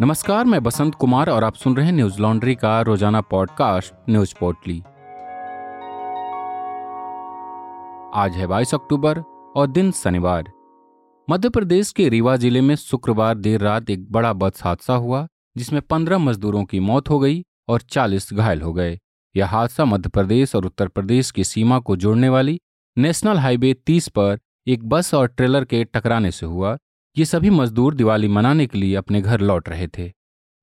नमस्कार, मैं बसंत कुमार और आप सुन रहे हैं न्यूज़ लॉन्ड्री का रोज़ाना पॉडकास्ट, न्यूज़ पोर्टली। आज है 22 अक्टूबर और दिन शनिवार। मध्य प्रदेश के रीवा ज़िले में शुक्रवार देर रात एक बड़ा बस हादसा हुआ, जिसमें 15 मजदूरों की मौत हो गई और 40 घायल हो गए। यह हादसा मध्य प्रदेश और उत्तर प्रदेश की सीमा को जोड़ने वाली नेशनल हाईवे 30 पर एक बस और ट्रेलर के टकराने से हुआ ये सभी मजदूर दिवाली मनाने के लिए अपने घर लौट रहे थे।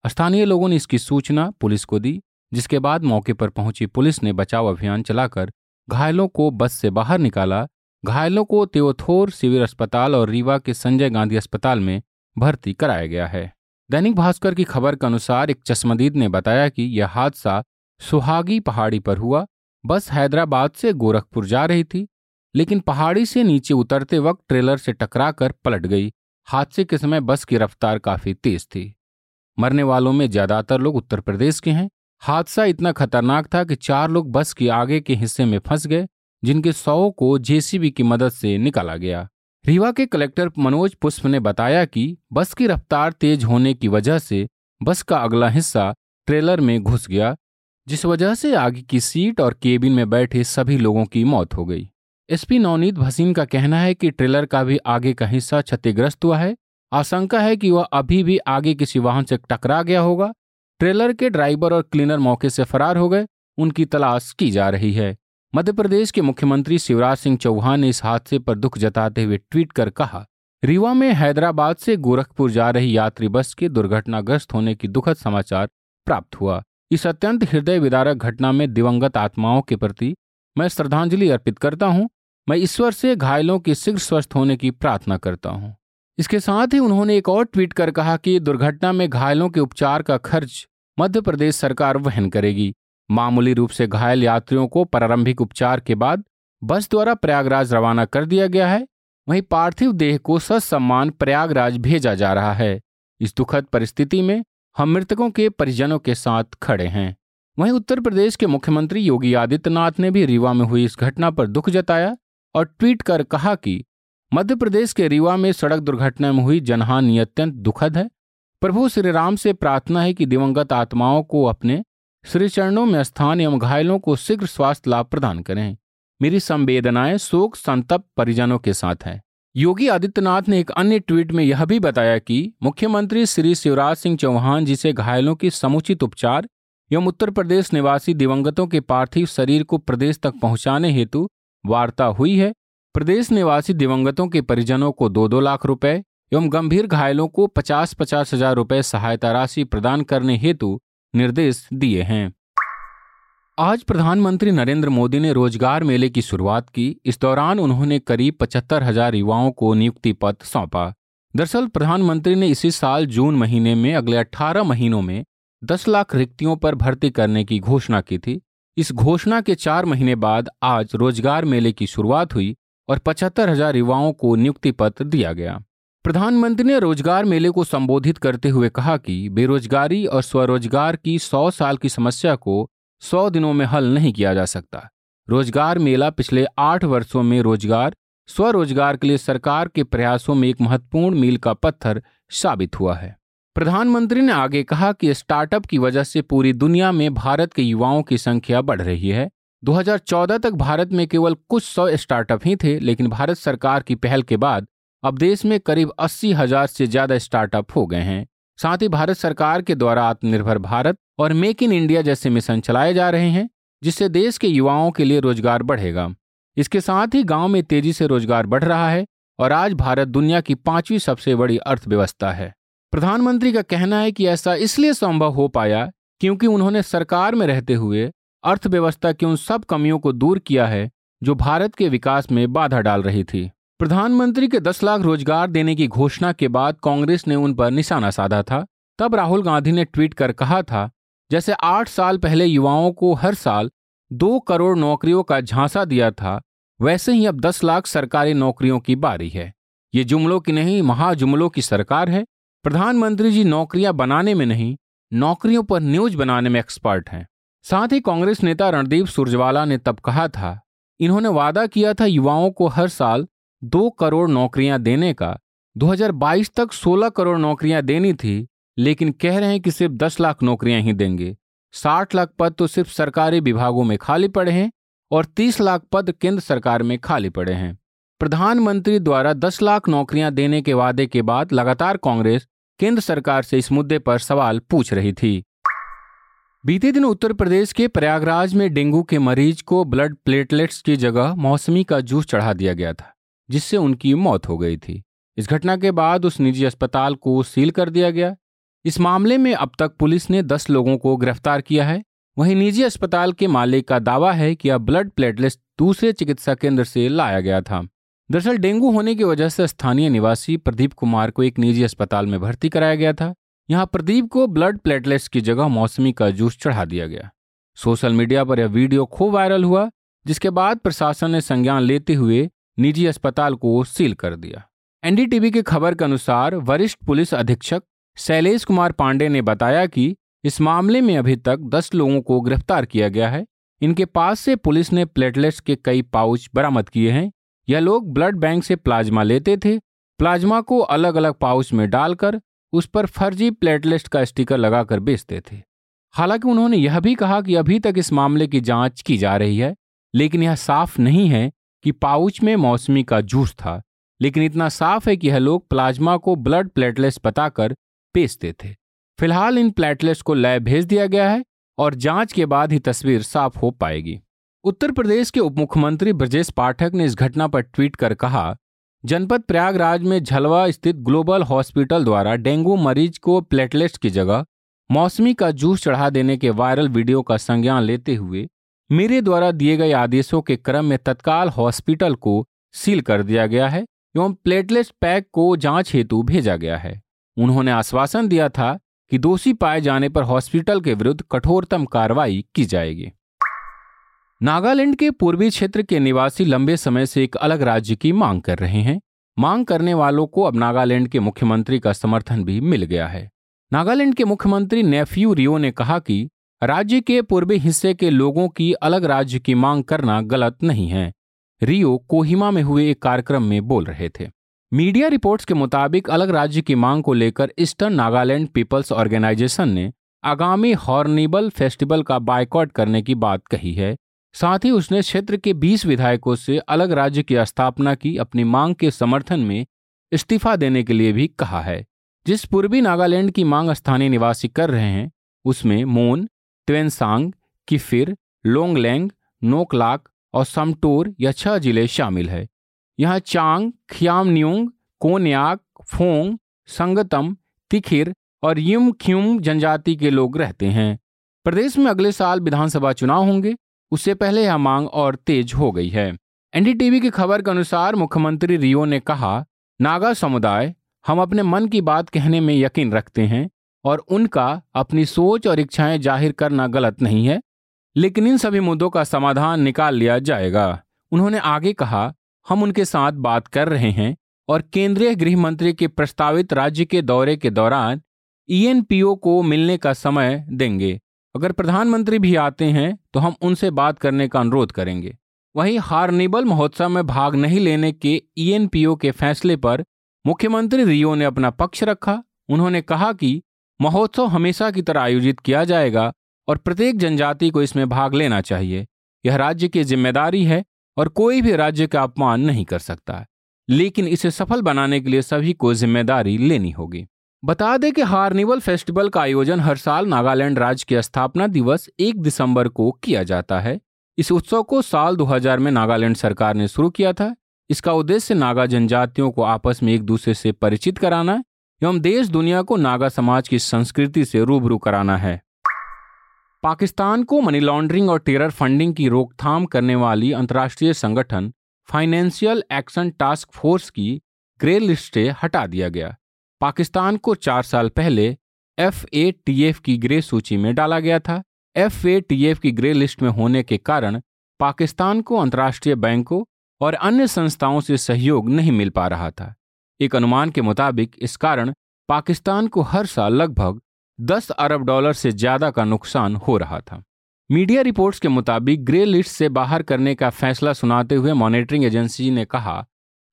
स्थानीय लोगों ने इसकी सूचना पुलिस को दी, जिसके बाद मौके पर पहुँची पुलिस ने बचाव अभियान चलाकर घायलों को बस से बाहर निकाला। घायलों को त्योथोर सिविल अस्पताल और रीवा के संजय गांधी अस्पताल में भर्ती कराया गया है। दैनिक भास्कर की खबर के अनुसार एक चश्मदीद ने बताया कि यह हादसा सुहागी पहाड़ी पर हुआ। बस हैदराबाद से गोरखपुर जा रही थी, लेकिन पहाड़ी से नीचे उतरते वक्त ट्रेलर से टकराकर पलट गई। हादसे के समय बस की रफ्तार काफ़ी तेज थी। मरने वालों में ज़्यादातर लोग उत्तर प्रदेश के हैं। हादसा इतना खतरनाक था कि चार लोग बस के आगे के हिस्से में फंस गए, जिनके सौ को जेसीबी की मदद से निकाला गया। रीवा के कलेक्टर मनोज पुष्प ने बताया कि बस की रफ्तार तेज होने की वजह से बस का अगला हिस्सा ट्रेलर में घुस गया, जिस वजह से आगे की सीट और केबिन में बैठे सभी लोगों की मौत हो गई। एसपी नवनीत भसीन का कहना है कि ट्रेलर का भी आगे का हिस्सा क्षतिग्रस्त हुआ है। आशंका है कि वह अभी भी आगे किसी वाहन से टकरा गया होगा। ट्रेलर के ड्राइवर और क्लीनर मौके से फरार हो गए। उनकी तलाश की जा रही है। मध्य प्रदेश के मुख्यमंत्री शिवराज सिंह चौहान ने इस हादसे पर दुख जताते हुए ट्वीट कर कहा, रीवा में हैदराबाद से गोरखपुर जा रही यात्री बस के दुर्घटनाग्रस्त होने की दुखद समाचार प्राप्त हुआ। इस अत्यंत हृदय विदारक घटना में दिवंगत आत्माओं के प्रति मैं श्रद्धांजलि अर्पित करता हूँ। मैं ईश्वर से घायलों के शीघ्र स्वस्थ होने की प्रार्थना करता हूँ। इसके साथ ही उन्होंने एक और ट्वीट कर कहा कि दुर्घटना में घायलों के उपचार का खर्च मध्य प्रदेश सरकार वहन करेगी। मामूली रूप से घायल यात्रियों को प्रारंभिक उपचार के बाद बस द्वारा प्रयागराज रवाना कर दिया गया है। वहीं पार्थिव देह को ससम्मान प्रयागराज भेजा जा रहा है। इस दुखद परिस्थिति में हम मृतकों के परिजनों के साथ खड़े हैं। वहीं उत्तर प्रदेश के मुख्यमंत्री योगी आदित्यनाथ ने भी रीवा में हुई इस घटना पर दुख जताया। और ट्वीट कर कहा कि मध्य प्रदेश के रीवा में सड़क दुर्घटना में हुई जनहानि अत्यंत दुखद है। प्रभु श्री राम से प्रार्थना है कि दिवंगत आत्माओं को अपने श्री चरणों में स्थान एवं घायलों को शीघ्र स्वास्थ्य लाभ प्रदान करें। मेरी संवेदनाएँ शोक संतप्त परिजनों के साथ हैं। योगी आदित्यनाथ ने एक अन्य ट्वीट में यह भी बताया कि, मुख्यमंत्री श्री शिवराज सिंह चौहान जिसे घायलों की समुचित उपचार एवं उत्तर प्रदेश निवासी दिवंगतों के पार्थिव शरीर को प्रदेश तक पहुँचाने हेतु वार्ता हुई है। प्रदेश निवासी दिवंगतों के परिजनों को दो दो लाख रुपए एवं गंभीर घायलों को पचास पचास हज़ार रुपए सहायता राशि प्रदान करने हेतु निर्देश दिए हैं। आज प्रधानमंत्री नरेंद्र मोदी ने रोज़गार मेले की शुरुआत की। इस दौरान उन्होंने करीब पचहत्तर हज़ार युवाओं को नियुक्ति पत्र सौंपा। दरअसल प्रधानमंत्री ने इसी साल जून महीने में अगले 18 महीनों में 10 लाख रिक्तियों पर भर्ती करने की घोषणा की थी। इस घोषणा के चार महीने बाद आज रोज़गार मेले की शुरुआत हुई और पचहत्तर हज़ार युवाओं को नियुक्ति पत्र दिया गया। प्रधानमंत्री ने रोज़गार मेले को संबोधित करते हुए कहा कि बेरोजगारी और स्वरोजगार की सौ साल की समस्या को सौ दिनों में हल नहीं किया जा सकता। रोज़गार मेला पिछले आठ वर्षों में रोज़गार, स्वरोजगार के लिए सरकार के प्रयासों में एक महत्वपूर्ण मील का पत्थर साबित हुआ है। प्रधानमंत्री ने आगे कहा कि स्टार्टअप की वजह से पूरी दुनिया में भारत के युवाओं की संख्या बढ़ रही है। 2014 तक भारत में केवल कुछ सौ स्टार्टअप ही थे, लेकिन भारत सरकार की पहल के बाद अब देश में करीब अस्सी हज़ार से ज़्यादा स्टार्टअप हो गए हैं। साथ ही भारत सरकार के द्वारा आत्मनिर्भर भारत और मेक इन इंडिया जैसे मिशन चलाए जा रहे हैं, जिससे देश के युवाओं के लिए रोज़गार बढ़ेगा। इसके साथ ही गाँव में तेज़ी से रोज़गार बढ़ रहा है और आज भारत दुनिया की पांचवी सबसे बड़ी अर्थव्यवस्था है। प्रधानमंत्री का कहना है कि ऐसा इसलिए संभव हो पाया क्योंकि उन्होंने सरकार में रहते हुए अर्थव्यवस्था की उन सब कमियों को दूर किया है जो भारत के विकास में बाधा डाल रही थी। प्रधानमंत्री के 10 लाख रोज़गार देने की घोषणा के बाद कांग्रेस ने उन पर निशाना साधा था। तब राहुल गांधी ने ट्वीट कर कहा था, जैसे आठ साल पहले युवाओं को हर साल दो करोड़ नौकरियों का झांसा दिया था, वैसे ही अब दस लाख सरकारी नौकरियों की बारी है। ये जुमलों की नहीं, महाजुमलों की सरकार है प्रधानमंत्री जी नौकरियाँ बनाने में नहीं, नौकरियों पर न्यूज़ बनाने में एक्सपर्ट हैं। साथ ही कांग्रेस नेता रणदीप सुरजवाला ने तब कहा था, इन्होंने वादा किया था युवाओं को हर साल दो करोड़ नौकरियाँ देने का। 2022 तक 16 करोड़ नौकरियाँ देनी थी, लेकिन कह रहे हैं कि सिर्फ़ दस लाख नौकरियाँ ही देंगे। साठ लाख पद तो सिर्फ़ सरकारी विभागों में खाली पड़े हैं और तीस लाख पद केंद्र सरकार में खाली पड़े हैं। प्रधानमंत्री द्वारा दस लाख नौकरियाँ देने के वादे के बाद लगातार कांग्रेस केंद्र सरकार से इस मुद्दे पर सवाल पूछ रही थी। बीते दिन उत्तर प्रदेश के प्रयागराज में डेंगू के मरीज़ को ब्लड प्लेटलेट्स की जगह मौसमी का जूस चढ़ा दिया गया था, जिससे उनकी मौत हो गई थी। इस घटना के बाद उस निजी अस्पताल को सील कर दिया गया। इस मामले में अब तक पुलिस ने दस लोगों को गिरफ़्तार किया है। वहीं निजी अस्पताल के मालिक का दावा है कि अब ब्लड प्लेटलेट्स दूसरे चिकित्सा केंद्र से लाया गया था। दरअसल डेंगू होने की वजह से स्थानीय निवासी प्रदीप कुमार को एक निजी अस्पताल में भर्ती कराया गया था। यहाँ प्रदीप को ब्लड प्लेटलेट्स की जगह मौसमी का जूस चढ़ा दिया गया। सोशल मीडिया पर यह वीडियो खूब वायरल हुआ, जिसके बाद प्रशासन ने संज्ञान लेते हुए निजी अस्पताल को सील कर दिया। एनडीटीवी की खबर के अनुसार वरिष्ठ पुलिस अधीक्षक शैलेश कुमार पांडे ने बताया कि इस मामले में अभी तक दस लोगों को गिरफ़्तार किया गया है। इनके पास से पुलिस ने प्लेटलेट्स के कई पाउच बरामद किए हैं। यह लोग ब्लड बैंक से प्लाज्मा लेते थे, प्लाज्मा को अलग अलग पाउच में डालकर उस पर फर्जी प्लेटलेट्स का स्टिकर लगाकर बेचते थे। हालाँकि उन्होंने यह भी कहा कि अभी तक इस मामले की जाँच की जा रही है, लेकिन यह साफ़ नहीं है कि पाउच में मौसमी का जूस था, लेकिन इतना साफ़ है कि यह लोग प्लाज्मा को ब्लड प्लेटलेट्स बताकर बेचते थे। फ़िलहाल इन प्लेटलेट्स को लैब भेज दिया गया है और जाँच के बाद ही तस्वीर साफ़ हो पाएगी। उत्तर प्रदेश के उप मुख्यमंत्री ब्रजेश पाठक ने इस घटना पर ट्वीट कर कहा, जनपद प्रयागराज में झलवा स्थित ग्लोबल हॉस्पिटल द्वारा डेंगू मरीज़ को प्लेटलेट्स की जगह मौसमी का जूस चढ़ा देने के वायरल वीडियो का संज्ञान लेते हुए मेरे द्वारा दिए गए आदेशों के क्रम में तत्काल हॉस्पिटल को सील कर दिया गया है एवं प्लेटलेट्स पैक को जाँच हेतु भेजा गया है। उन्होंने आश्वासन दिया था कि दोषी पाए जाने पर हॉस्पिटल के विरुद्ध कठोरतम कार्रवाई की जाएगी। नागालैंड के पूर्वी क्षेत्र के निवासी लंबे समय से एक अलग राज्य की मांग कर रहे हैं। मांग करने वालों को अब नागालैंड के मुख्यमंत्री का समर्थन भी मिल गया है। नागालैंड के मुख्यमंत्री नेफ्यू रियो ने कहा कि राज्य के पूर्वी हिस्से के लोगों की अलग राज्य की मांग करना गलत नहीं है। रियो कोहिमा में हुए एक कार्यक्रम में बोल रहे थे। मीडिया रिपोर्ट्स के मुताबिक अलग राज्य की मांग को लेकर ईस्टर्न नागालैंड पीपल्स ऑर्गेनाइजेशन ने आगामी हॉर्निबल फेस्टिवल का बायकॉट करने की बात कही है। साथ ही उसने क्षेत्र के 20 विधायकों से अलग राज्य की स्थापना की अपनी मांग के समर्थन में इस्तीफा देने के लिए भी कहा है। जिस पूर्वी नागालैंड की मांग स्थानीय निवासी कर रहे हैं, उसमें मोन, ट्वेनसांग, किफिर, लोंगलैंग, नोकलाक और समटोर यह छह ज़िले शामिल है। यहाँ चांग, खियामन्यूंग, कोन्याक, फोंग, संगतम, तिखिर और युम जनजाति के लोग रहते हैं। प्रदेश में अगले साल विधानसभा चुनाव होंगे। उससे पहले यह मांग और तेज हो गई है। एनडीटीवी की खबर के अनुसार मुख्यमंत्री रियो ने कहा, नागा समुदाय, हम अपने मन की बात कहने में यकीन रखते हैं और उनका अपनी सोच और इच्छाएँ ज़ाहिर करना गलत नहीं है, लेकिन इन सभी मुद्दों का समाधान निकाल लिया जाएगा। उन्होंने आगे कहा, हम उनके साथ बात कर रहे हैं और केंद्रीय गृह मंत्री के प्रस्तावित राज्य के दौरे के दौरान ईएनपीओ को मिलने का समय देंगे। अगर प्रधानमंत्री भी आते हैं तो हम उनसे बात करने का अनुरोध करेंगे। वहीं हार्निबल महोत्सव में भाग नहीं लेने के ईएनपीओ के फैसले पर मुख्यमंत्री रियो ने अपना पक्ष रखा। उन्होंने कहा कि महोत्सव हमेशा की तरह आयोजित किया जाएगा और प्रत्येक जनजाति को इसमें भाग लेना चाहिए। यह राज्य की ज़िम्मेदारी है और कोई भी राज्य का अपमान नहीं कर सकता। लेकिन इसे सफल बनाने के लिए सभी को ज़िम्मेदारी लेनी होगी। बता दें कि हार्निवल फेस्टिवल का आयोजन हर साल नागालैंड राज्य के स्थापना दिवस एक दिसंबर को किया जाता है। इस उत्सव को साल 2000 में नागालैंड सरकार ने शुरू किया था। इसका उद्देश्य नागा जनजातियों को आपस में एक दूसरे से परिचित कराना एवं देश दुनिया को नागा समाज की संस्कृति से रूबरू कराना है। पाकिस्तान को मनी लॉन्ड्रिंग और टेरर फंडिंग की रोकथाम करने वाली अंतर्राष्ट्रीय संगठन फाइनेंशियल एक्शन टास्क फोर्स की ग्रे लिस्ट से हटा दिया गया। पाकिस्तान को चार साल पहले एफ़ ए टी एफ़ की ग्रे सूची में डाला गया था। एफ़ ए टी एफ़ की ग्रे लिस्ट में होने के कारण पाकिस्तान को अंतर्राष्ट्रीय बैंकों और अन्य संस्थाओं से सहयोग नहीं मिल पा रहा था। एक अनुमान के मुताबिक इस कारण पाकिस्तान को हर साल लगभग 10 अरब डॉलर से ज़्यादा का नुकसान हो रहा था। मीडिया रिपोर्ट्स के मुताबिक ग्रे लिस्ट से बाहर करने का फैसला सुनाते हुए मॉनिटरिंग एजेंसी ने कहा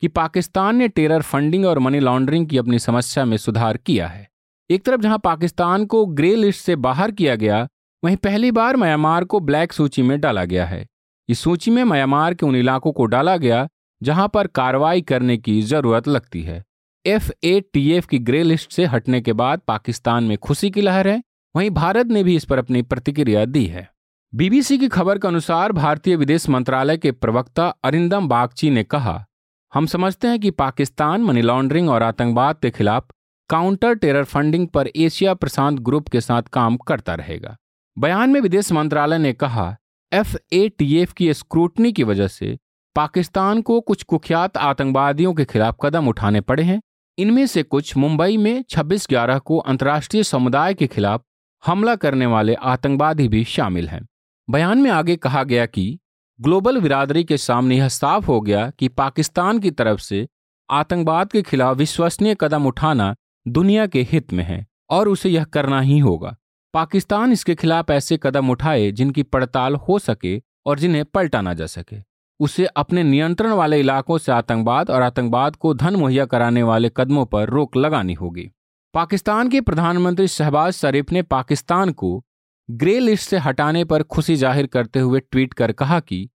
कि पाकिस्तान ने टेरर फंडिंग और मनी लॉन्ड्रिंग की अपनी समस्या में सुधार किया है। एक तरफ़ जहाँ पाकिस्तान को ग्रे लिस्ट से बाहर किया गया, वहीं पहली बार म्यांमार को ब्लैक सूची में डाला गया है। इस सूची में म्यांमार के उन इलाकों को डाला गया, जहाँ पर कार्रवाई करने की ज़रूरत लगती है। एफ़ ए टी एफ़ की ग्रे लिस्ट से हटने के बाद पाकिस्तान में खुशी की लहर है, वहीं भारत ने भी इस पर अपनी प्रतिक्रिया दी है। बीबीसी की खबर के अनुसार भारतीय विदेश मंत्रालय के प्रवक्ता अरिंदम बागची ने कहा हम समझते हैं कि पाकिस्तान मनी लॉन्ड्रिंग और आतंकवाद के खिलाफ काउंटर टेरर फंडिंग पर एशिया प्रशांत ग्रुप के साथ काम करता रहेगा। बयान में विदेश मंत्रालय ने कहा, एफ़ ए टी एफ़ की स्क्रूटनी की वजह से पाकिस्तान को कुछ कुख्यात आतंकवादियों के खिलाफ कदम उठाने पड़े हैं। इनमें से कुछ मुंबई में 26 ग्यारह को अंतर्राष्ट्रीय समुदाय के खिलाफ हमला करने वाले आतंकवादी भी शामिल हैं। बयान में आगे कहा गया कि ग्लोबल बिरादरी के सामने यह साफ़ हो गया कि पाकिस्तान की तरफ़ से आतंकवाद के खिलाफ विश्वसनीय कदम उठाना दुनिया के हित में है, और उसे यह करना ही होगा। पाकिस्तान इसके खिलाफ ऐसे कदम उठाए जिनकी पड़ताल हो सके और जिन्हें पलटा ना जा सके। उसे अपने नियंत्रण वाले इलाकों से आतंकवाद और आतंकवाद को धन मुहैया कराने वाले कदमों पर रोक लगानी होगी। पाकिस्तान के प्रधानमंत्री शहबाज शरीफ ने पाकिस्तान को ग्रे लिस्ट से हटाने पर खुशी ज़ाहिर करते हुए ट्वीट कर कहा कि,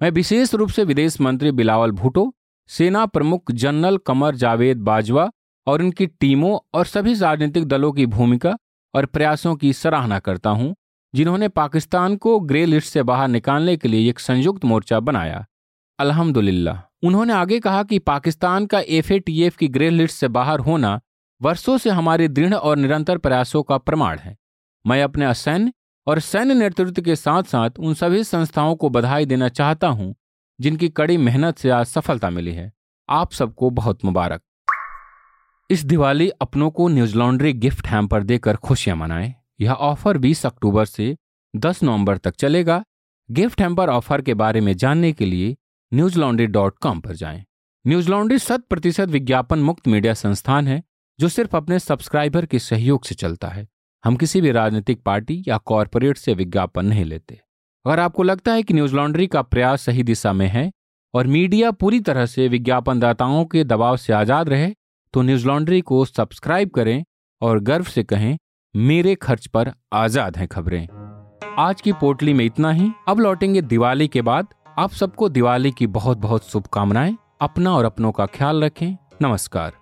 मैं विशेष रूप से विदेश मंत्री बिलावल भुटो, सेना प्रमुख जनरल कमर जावेद बाजवा और उनकी टीमों और सभी राजनीतिक दलों की भूमिका और प्रयासों की सराहना करता हूँ, जिन्होंने पाकिस्तान को ग्रे लिस्ट से बाहर निकालने के लिए एक संयुक्त मोर्चा बनाया। अल्हम्दुलिल्लाह। उन्होंने आगे कहा कि पाकिस्तान का एफएटीएफ की ग्रे लिस्ट से बाहर होना वर्षों से हमारे दृढ़ और निरंतर प्रयासों का प्रमाण है। मैं अपने असैन्य और सैन्य नेतृत्व के साथ साथ उन सभी संस्थाओं को बधाई देना चाहता हूँ, जिनकी कड़ी मेहनत से आज सफलता मिली है। आप सबको बहुत मुबारक। इस दिवाली अपनों को न्यूज़ लॉन्ड्री गिफ्ट हैम्पर देकर खुशियाँ मनाएँ। यह ऑफ़र 20 अक्टूबर से 10 नवंबर तक चलेगा। गिफ्ट हैम्पर ऑफ़र के बारे में जानने के लिए न्यूज़ लॉन्ड्री डॉट कॉम पर जाएँ। न्यूज़ लॉन्ड्री शत प्रतिशत विज्ञापन मुक्त मीडिया संस्थान है, जो सिर्फ़ अपने सब्सक्राइबर के सहयोग से चलता है। हम किसी भी राजनीतिक पार्टी या कॉरपोरेट से विज्ञापन नहीं लेते। अगर आपको लगता है कि न्यूज़ लॉन्ड्री का प्रयास सही दिशा में है और मीडिया पूरी तरह से विज्ञापनदाताओं के दबाव से आज़ाद रहे तो न्यूज़ लॉन्ड्री को सब्सक्राइब करें और गर्व से कहें, मेरे खर्च पर आज़ाद हैं खबरें। आज की पोटली में इतना ही। अब लौटेंगे दिवाली के बाद। आप सबको दिवाली की बहुत बहुत शुभकामनाएँ। अपना और अपनों का ख्याल रखें। नमस्कार।